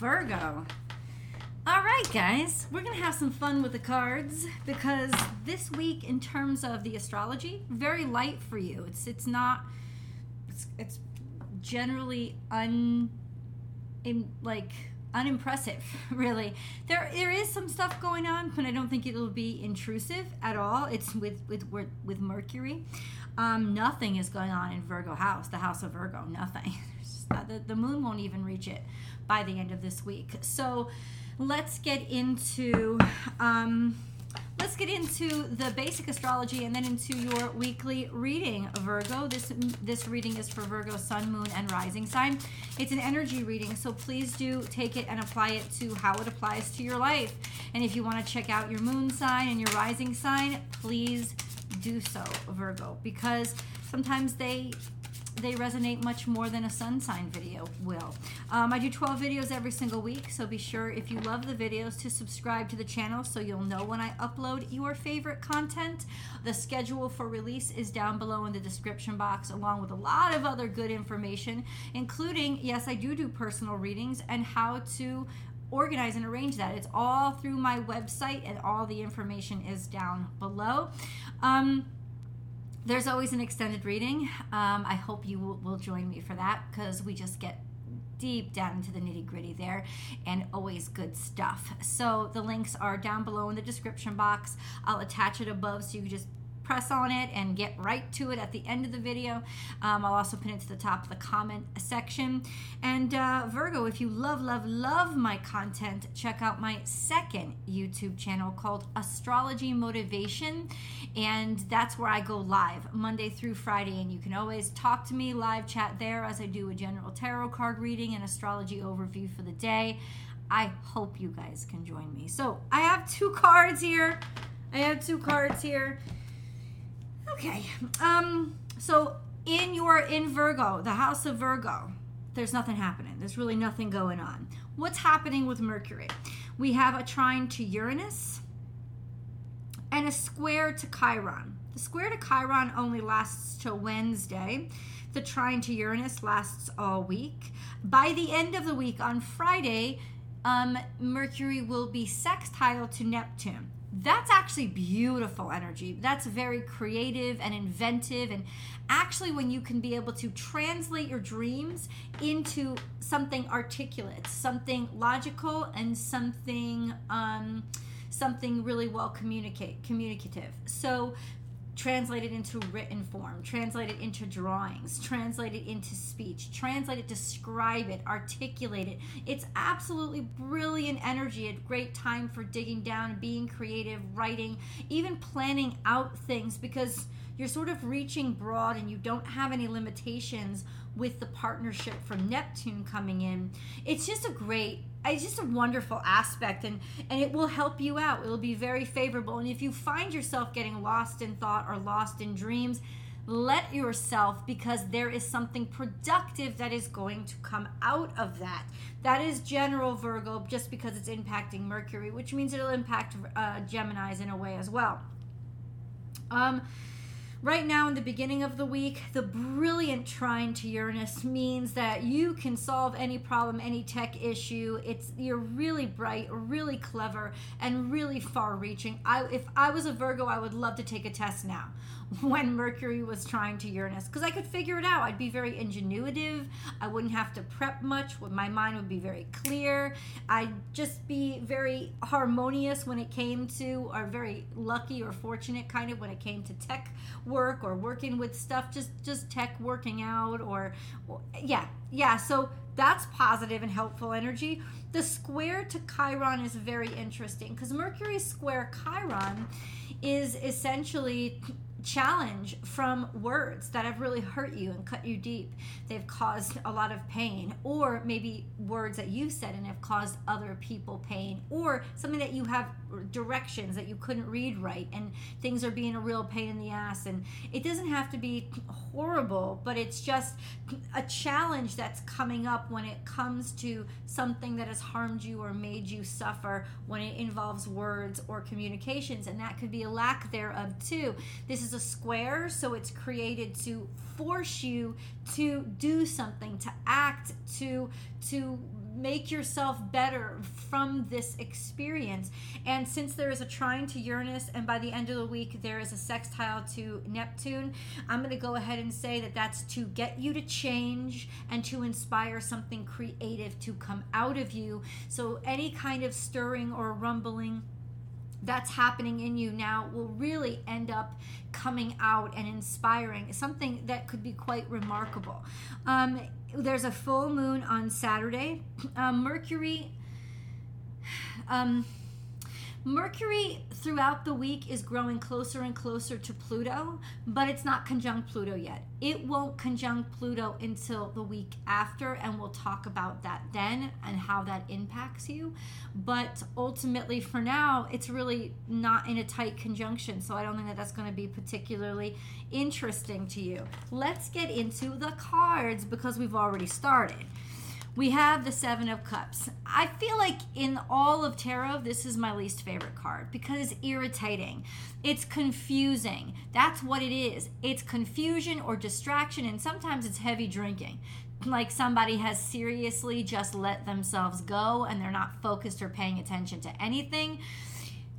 Virgo. All right, guys, we're going to have some fun with the cards because this week, in terms of the astrology, very light for you. It's it's not. It's, it's generally un, in, like unimpressive, really. There there is some stuff going on, but I don't think it'll be intrusive at all. It's with with with Mercury. Um, nothing is going on in Virgo house, the house of Virgo. Nothing. the, the moon won't even reach it by the end of this week. So let's get into um, let's get into the basic astrology and then into your weekly reading virgo. This this reading is for virgo sun moon and rising sign. It's an energy reading so please do take it and apply it to how it applies to your life. And if you want to check out your moon sign and your rising sign please do so virgo because sometimes they they resonate much more than a sun sign video will. Um, I do 12 videos every single week, so be sure if you love the videos to subscribe to the channel so you'll know when I upload your favorite content. The schedule for release is down below in the description box, along with a lot of other good information, including, yes, I do do personal readings and how to organize and arrange that. It's all through my website, and all the information is down below. Um, there's always an extended reading. Um, I hope you will, will join me for that because we just get deep down into the nitty gritty there and always good stuff. So the links are down below in the description box. I'll attach it above so you just press on it and get right to it at the end of the video. Um, I'll also pin it to the top of the comment section. And uh, Virgo, if you love, love, love my content, check out my second YouTube channel called Astrology Motivation. And that's where I go live Monday through Friday. And you can always talk to me, live chat there as I do a general tarot card reading and astrology overview for the day. I hope you guys can join me. So I have two cards here. I have two cards here. Okay. Um, so in your in Virgo, the house of Virgo, there's nothing happening. There's really nothing going on. What's happening with Mercury? We have a trine to Uranus and a square to Chiron. The square to Chiron only lasts till Wednesday. The trine to Uranus lasts all week. By the end of the week on Friday, um, Mercury will be sextile to Neptune that's actually beautiful energy. That's very creative and inventive. And actually, when you can be able to translate your dreams into something articulate, something logical, and something. Um, something really well communicate communicative so translate it into written form, translate it into drawings, translate it into speech, translate it, describe it, articulate it. It's absolutely brilliant energy, a great time for digging down, being creative, writing, even planning out things because you're sort of reaching broad and you don't have any limitations with the partnership from Neptune coming in. It's just a great it's just a wonderful aspect and and it will help you out. It'll be very favorable. And if you find yourself getting lost in thought or lost in dreams let yourself because there is something productive that is going to come out of that. That is general virgo just because it's impacting mercury which means it'll impact uh, gemini's in a way as well. Um Right now, in the beginning of the week, the brilliant trine to Uranus means that you can solve any problem, any tech issue. It's you're really bright, really clever, and really far-reaching. I, if I was a Virgo, I would love to take a test now when Mercury was trine to Uranus because I could figure it out. I'd be very ingenuitive. I wouldn't have to prep much. My mind would be very clear. I'd just be very harmonious when it came to, or very lucky or fortunate kind of when it came to tech work or working with stuff, just just tech working out or, or yeah, yeah. So that's positive and helpful energy. The square to Chiron is very interesting because Mercury square Chiron is essentially challenge from words that have really hurt you and cut you deep. They've caused a lot of pain, or maybe words that you've said and have caused other people pain, or something that you have directions that you couldn't read right and things are being a real pain in the ass. And it doesn't have to be horrible, but it's just a challenge that's coming up when it comes to something that has harmed you or made you suffer when it involves words or communications. And that could be a lack thereof too. This is is a square, so it's created to force you to do something, to act, to to make yourself better from this experience. And since there is a trine to Uranus, and by the end of the week there is a sextile to Neptune, I'm going to go ahead and say that that's to get you to change and to inspire something creative to come out of you. So any kind of stirring or rumbling that's happening in you now will really end up coming out and inspiring something that could be quite remarkable. Um, there's a full moon on Saturday. Um, Mercury. Um, Mercury throughout the week is growing closer and closer to Pluto, but it's not conjunct Pluto yet. It won't conjunct Pluto until the week after, and we'll talk about that then and how that impacts you. But ultimately, for now, it's really not in a tight conjunction, so I don't think that that's going to be particularly interesting to you. Let's get into the cards because we've already started we have the Seven of Cups. I feel like in all of tarot, this is my least favorite card because it's irritating. It's confusing. That's what it is. It's confusion or distraction, and sometimes it's heavy drinking. Like somebody has seriously just let themselves go and they're not focused or paying attention to anything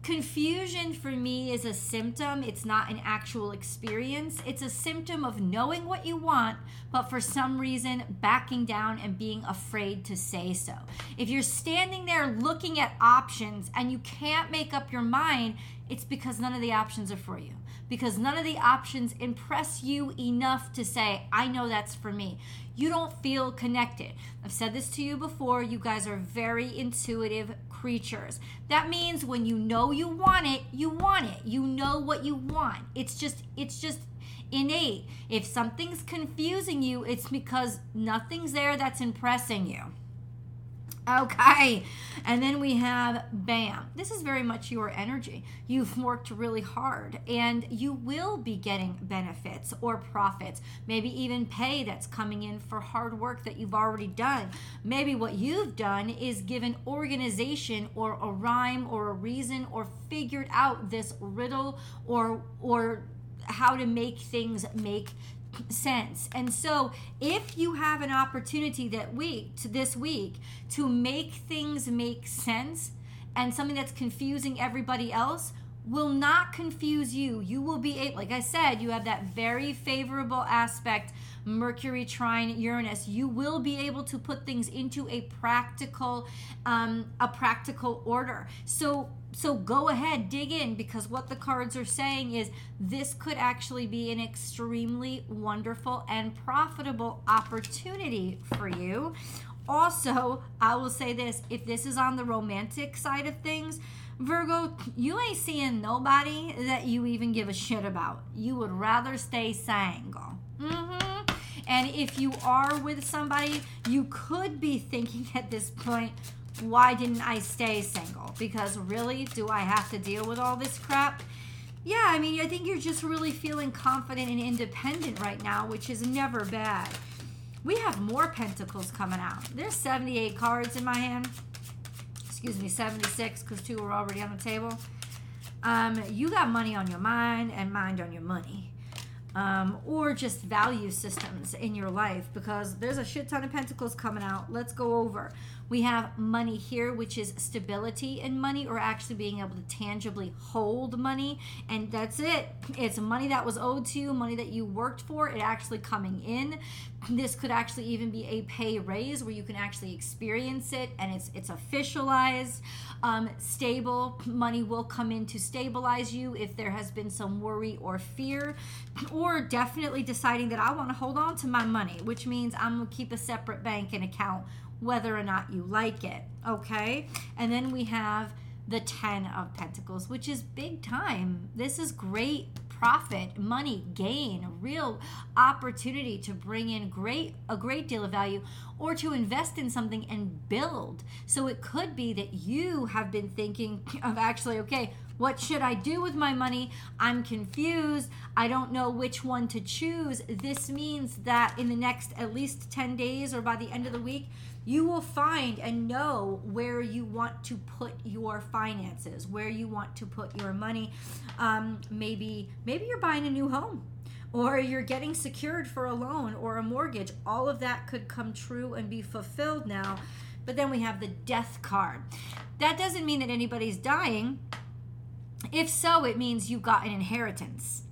Confusion for me is a symptom. It's not an actual experience. It's a symptom of knowing what you want, but for some reason backing down and being afraid to say so. If you're standing there looking at options and you can't make up your mind, it's because none of the options are for you. Because none of the options impress you enough to say, I know that's for me. You don't feel connected. I've said this to you before. You guys are very intuitive creatures. That means when you know you want it, you want it. You know what you want. It's just it's just innate. If something's confusing you, it's because nothing's there that's impressing you. Okay. And then we have BAM. This is very much your energy. You've worked really hard and you will be getting benefits or profits, maybe even pay that's coming in for hard work that you've already done. Maybe what you've done is given organization or a rhyme or a reason or figured out this riddle or or how to make things make sense. And so, if you have an opportunity that week to this week to make things make sense and something that's confusing everybody else will not confuse you. You will be able, like I said, you have that very favorable aspect Mercury trine Uranus. You will be able to put things into a practical um a practical order. So so go ahead, dig in because what the cards are saying is this could actually be an extremely wonderful and profitable opportunity for you. Also, I will say this if this is on the romantic side of things, Virgo, you ain't seeing nobody that you even give a shit about. You would rather stay single. Mm-hmm. And if you are with somebody, you could be thinking at this point, why didn't I stay single? Because really, do I have to deal with all this crap? Yeah, I mean, I think you're just really feeling confident and independent right now, which is never bad. We have more pentacles coming out. There's 78 cards in my hand. Excuse me, 76 because two were already on the table. Um, you got money on your mind and mind on your money um, or just value systems in your life because there's a shit ton of pentacles coming out. Let's go over. We have money here, which is stability in money or actually being able to tangibly hold money. And that's it. It's money that was owed to you, money that you worked for, it actually coming in. This could actually even be a pay raise where you can actually experience it and it's it's officialized. Um, stable money will come in to stabilize you if there has been some worry or fear or definitely deciding that I want to hold on to my money, which means I'm to keep a separate bank and account whether or not you like it. Okay? And then we have the 10 of pentacles, which is big time. This is great profit, money, gain, real opportunity to bring in great a great deal of value or to invest in something and build. So it could be that you have been thinking of actually okay, what should I do with my money? I'm confused. I don't know which one to choose. This means that in the next at least 10 days or by the end of the week, you will find and know where you want to put your finances, where you want to put your money. Um, maybe maybe you're buying a new home or you're getting secured for a loan or a mortgage. All of that could come true and be fulfilled now But then we have the death card. That doesn't mean that anybody's dying. If so, it means you got an inheritance.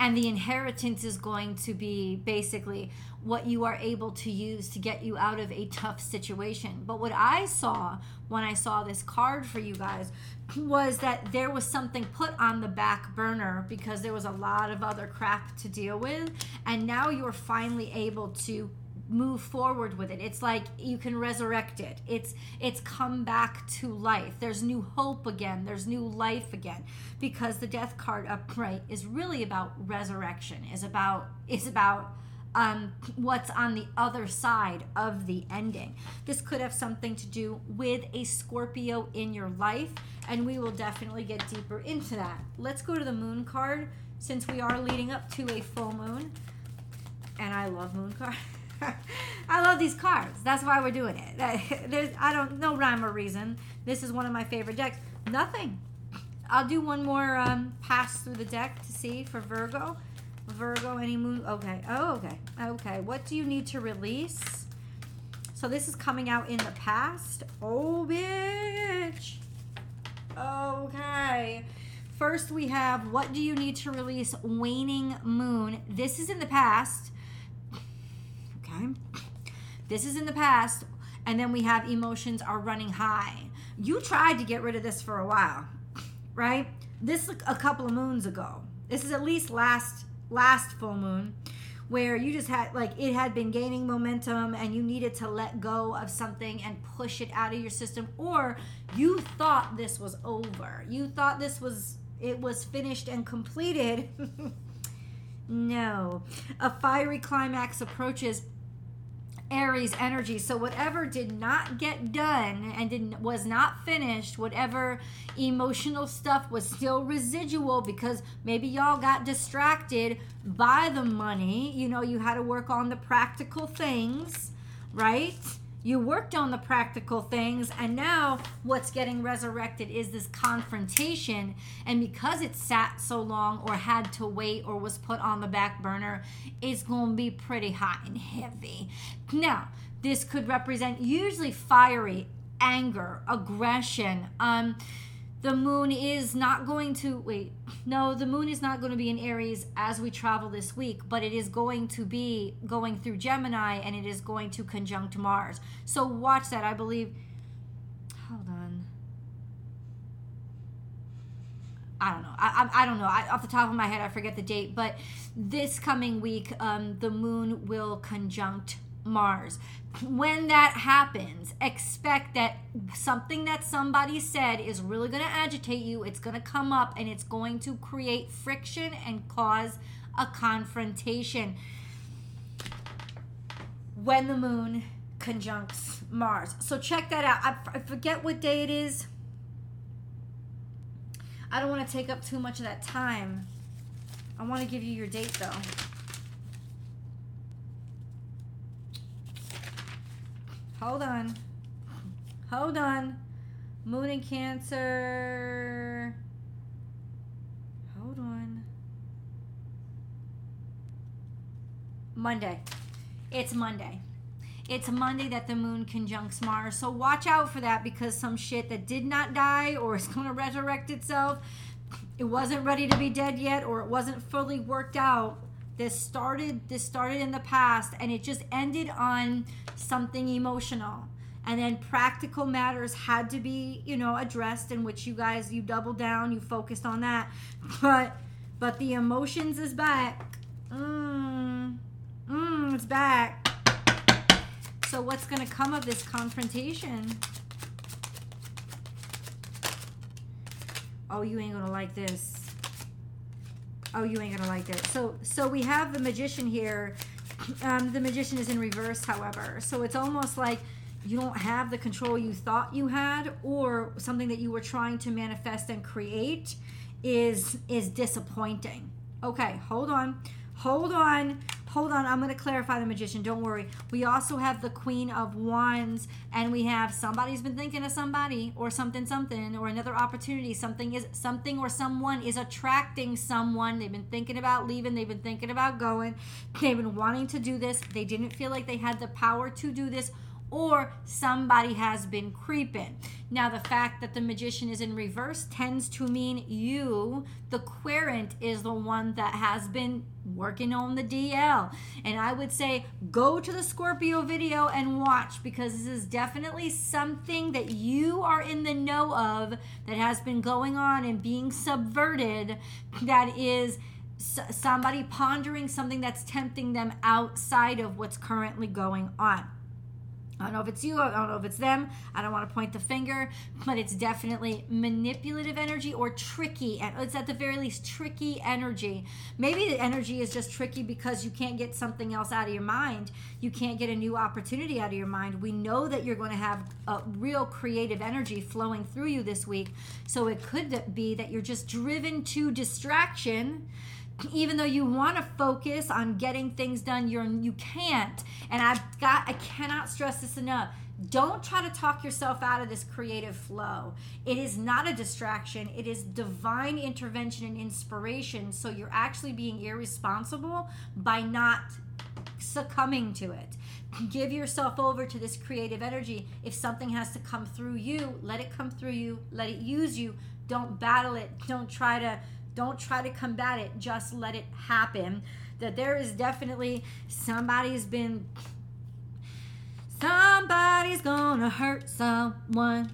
And the inheritance is going to be basically what you are able to use to get you out of a tough situation. But what I saw when I saw this card for you guys was that there was something put on the back burner because there was a lot of other crap to deal with. And now you're finally able to move forward with it it's like you can resurrect it it's it's come back to life there's new hope again there's new life again because the death card upright is really about resurrection is about is about um, what's on the other side of the ending. This could have something to do with a Scorpio in your life, and we will definitely get deeper into that. Let's go to the moon card since we are leading up to a full moon. And I love moon cards. I love these cards. That's why we're doing it. There's, I don't no rhyme or reason. This is one of my favorite decks. Nothing. I'll do one more um, pass through the deck to see for Virgo. Virgo, any moon? Okay. Oh, okay. Okay. What do you need to release? So this is coming out in the past. Oh, bitch. Okay. First, we have what do you need to release? Waning moon. This is in the past. This is in the past. And then we have emotions are running high. You tried to get rid of this for a while, right? This a couple of moons ago. This is at least last last full moon where you just had like it had been gaining momentum and you needed to let go of something and push it out of your system or you thought this was over you thought this was it was finished and completed no a fiery climax approaches Aries energy. So whatever did not get done and did, was not finished, whatever emotional stuff was still residual because maybe y'all got distracted by the money. You know, you had to work on the practical things, right? You worked on the practical things and now what's getting resurrected is this confrontation. And because it sat so long or had to wait or was put on the back burner it's going to be pretty hot and heavy. Now this could represent usually fiery anger aggression um the moon is not going to wait no the moon is not going to be in aries as we travel this week but it is going to be going through gemini and it is going to conjunct mars so watch that i believe hold on I don't know. I, I, I don't know. I, off the top of my head, I forget the date. But this coming week, um, the moon will conjunct Mars. When that happens, expect that something that somebody said is really going to agitate you. It's going to come up and it's going to create friction and cause a confrontation. When the moon conjuncts Mars. So check that out. I, I forget what day it is. I don't want to take up too much of that time. I want to give you your date though. Hold on. Hold on. Moon in Cancer. Hold on. Monday. It's Monday. It's Monday that the moon conjuncts Mars. So watch out for that because some shit that did not die or is going to resurrect itself, it wasn't ready to be dead yet or it wasn't fully worked out this started this started in the past and it just ended on something emotional. And then practical matters had to be you know addressed in which you guys you doubled down you focused on that. But but the emotions is back. Mm, mm, it's back. So what's going to come of this confrontation? Oh you ain't gonna like this Oh, you ain't gonna like it. So, so we have the magician here. Um, the magician is in reverse, however. So it's almost like you don't have the control you thought you had, or something that you were trying to manifest and create is is disappointing. Okay, hold on, hold on hold on, I'm going to clarify the magician. Don't worry. We also have the Queen of Wands, and we have somebody's been thinking of somebody, or something, something, or another opportunity. Something is something, or someone is attracting someone. They've been thinking about leaving. They've been thinking about going. They've been wanting to do this. They didn't feel like they had the power to do this, or somebody has been creeping. Now, the fact that the magician is in reverse tends to mean you, the querent, is the one that has been working on the DL. And I would say go to the Scorpio video and watch because this is definitely something that you are in the know of that has been going on and being subverted that is somebody pondering something that's tempting them outside of what's currently going on. I don't know if it's you, I don't know if it's them. I don't want to point the finger, but it's definitely manipulative energy or tricky. And it's at the very least tricky energy. Maybe the energy is just tricky because you can't get something else out of your mind. You can't get a new opportunity out of your mind. We know that you're going to have a real creative energy flowing through you this week. So it could be that you're just driven to distraction even though you want to focus on getting things done you're you can't. And i've got i cannot stress this enough. Don't try to talk yourself out of this creative flow. It is not a distraction. It is divine intervention and inspiration. So you're actually being irresponsible by not succumbing to it. Give yourself over to this creative energy. If something has to come through you let it come through you. Let it use you. Don't battle it. Don't try to don't try to combat it, just let it happen. That there is definitely somebody's been somebody's gonna hurt someone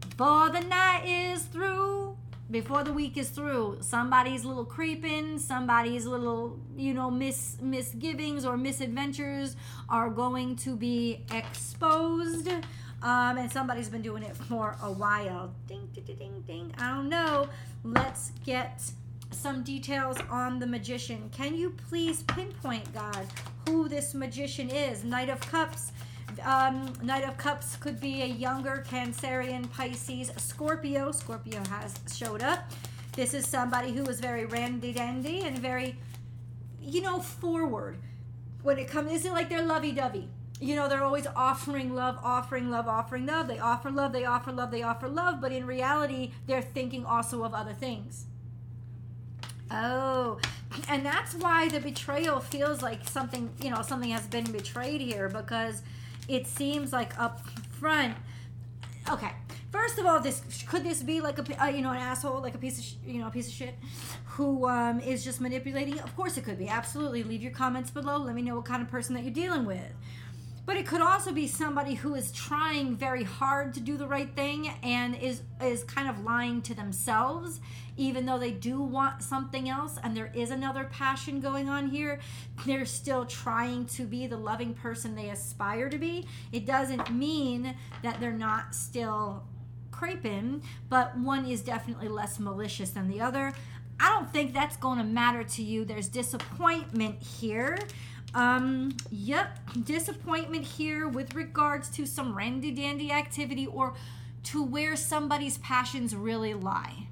before the night is through before the week is through somebody's little creeping somebody's little you know mis misgivings or misadventures are going to be exposed um, and somebody's been doing it for a while. Ding, ding, ding, ding. I don't know. Let's get some details on the magician. Can you please pinpoint, God, who this magician is? Knight of Cups. Um, Knight of Cups could be a younger Cancerian, Pisces, Scorpio. Scorpio has showed up. This is somebody who is very randy dandy and very, you know, forward. When it comes, isn't like they're lovey dovey you know they're always offering love offering love offering love. They offer love they offer love they offer love but in reality they're thinking also of other things. Oh and that's why the betrayal feels like something you know something has been betrayed here because it seems like up front. Okay first of all this could this be like a uh, you know an asshole like a piece of sh- you know a piece of shit who um, is just manipulating? Of course it could be. Absolutely. Leave your comments below. Let me know what kind of person that you're dealing with but it could also be somebody who is trying very hard to do the right thing and is is kind of lying to themselves even though they do want something else and there is another passion going on here they're still trying to be the loving person they aspire to be it doesn't mean that they're not still craping but one is definitely less malicious than the other I don't think that's going to matter to you. There's disappointment here. Um, yep, disappointment here with regards to some randy dandy activity or to where somebody's passions really lie.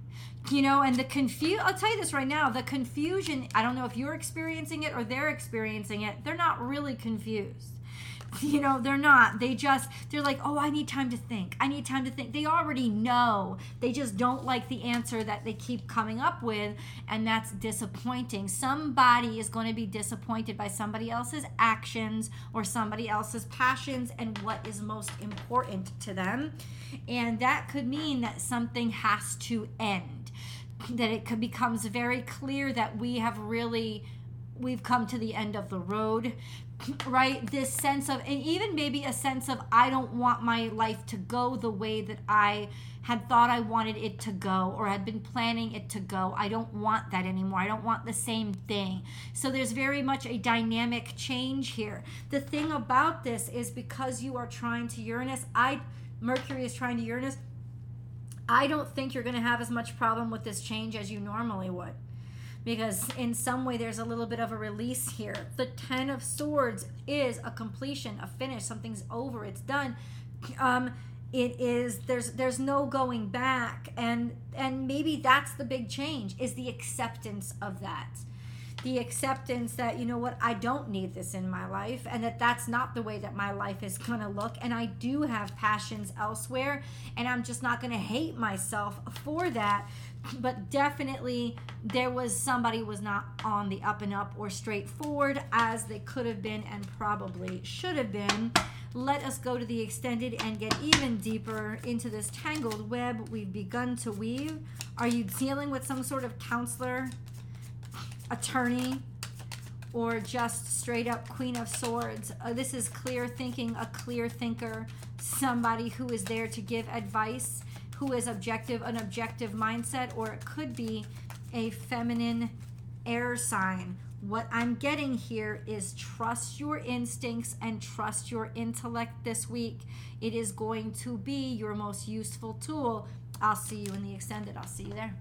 You know, and the confuse I'll tell you this right now, the confusion, I don't know if you're experiencing it or they're experiencing it, they're not really confused you know they're not. They just they're like oh i need time to think. I need time to think. They already know. They just don't like the answer that they keep coming up with and that's disappointing. Somebody is going to be disappointed by somebody else's actions or somebody else's passions and what is most important to them. And that could mean that something has to end that it could becomes very clear that we have really we've come to the end of the road right this sense of and even maybe a sense of i don't want my life to go the way that i had thought i wanted it to go or had been planning it to go. I don't want that anymore. I don't want the same thing. So there's very much a dynamic change here. The thing about this is because you are trine to uranus i mercury is trine to uranus i don't think you're going to have as much problem with this change as you normally would because in some way there's a little bit of a release here. The 10 of swords is a completion, a finish, something's over, it's done. Um it is there's there's no going back. And and maybe that's the big change is the acceptance of that. The acceptance that you know what I don't need this in my life and that that's not the way that my life is going to look and I do have passions elsewhere and I'm just not going to hate myself for that but definitely there was somebody was not on the up and up or straightforward as they could have been and probably should have been let us go to the extended and get even deeper into this tangled web we've begun to weave. Are you dealing with some sort of counselor, attorney, or just straight up Queen of Swords? Uh, this is clear thinking, a clear thinker, somebody who is there to give advice, who is objective, an objective mindset, or it could be a feminine air sign what I'm getting here is trust your instincts and trust your intellect this week. It is going to be your most useful tool. I'll see you in the extended. I'll see you there.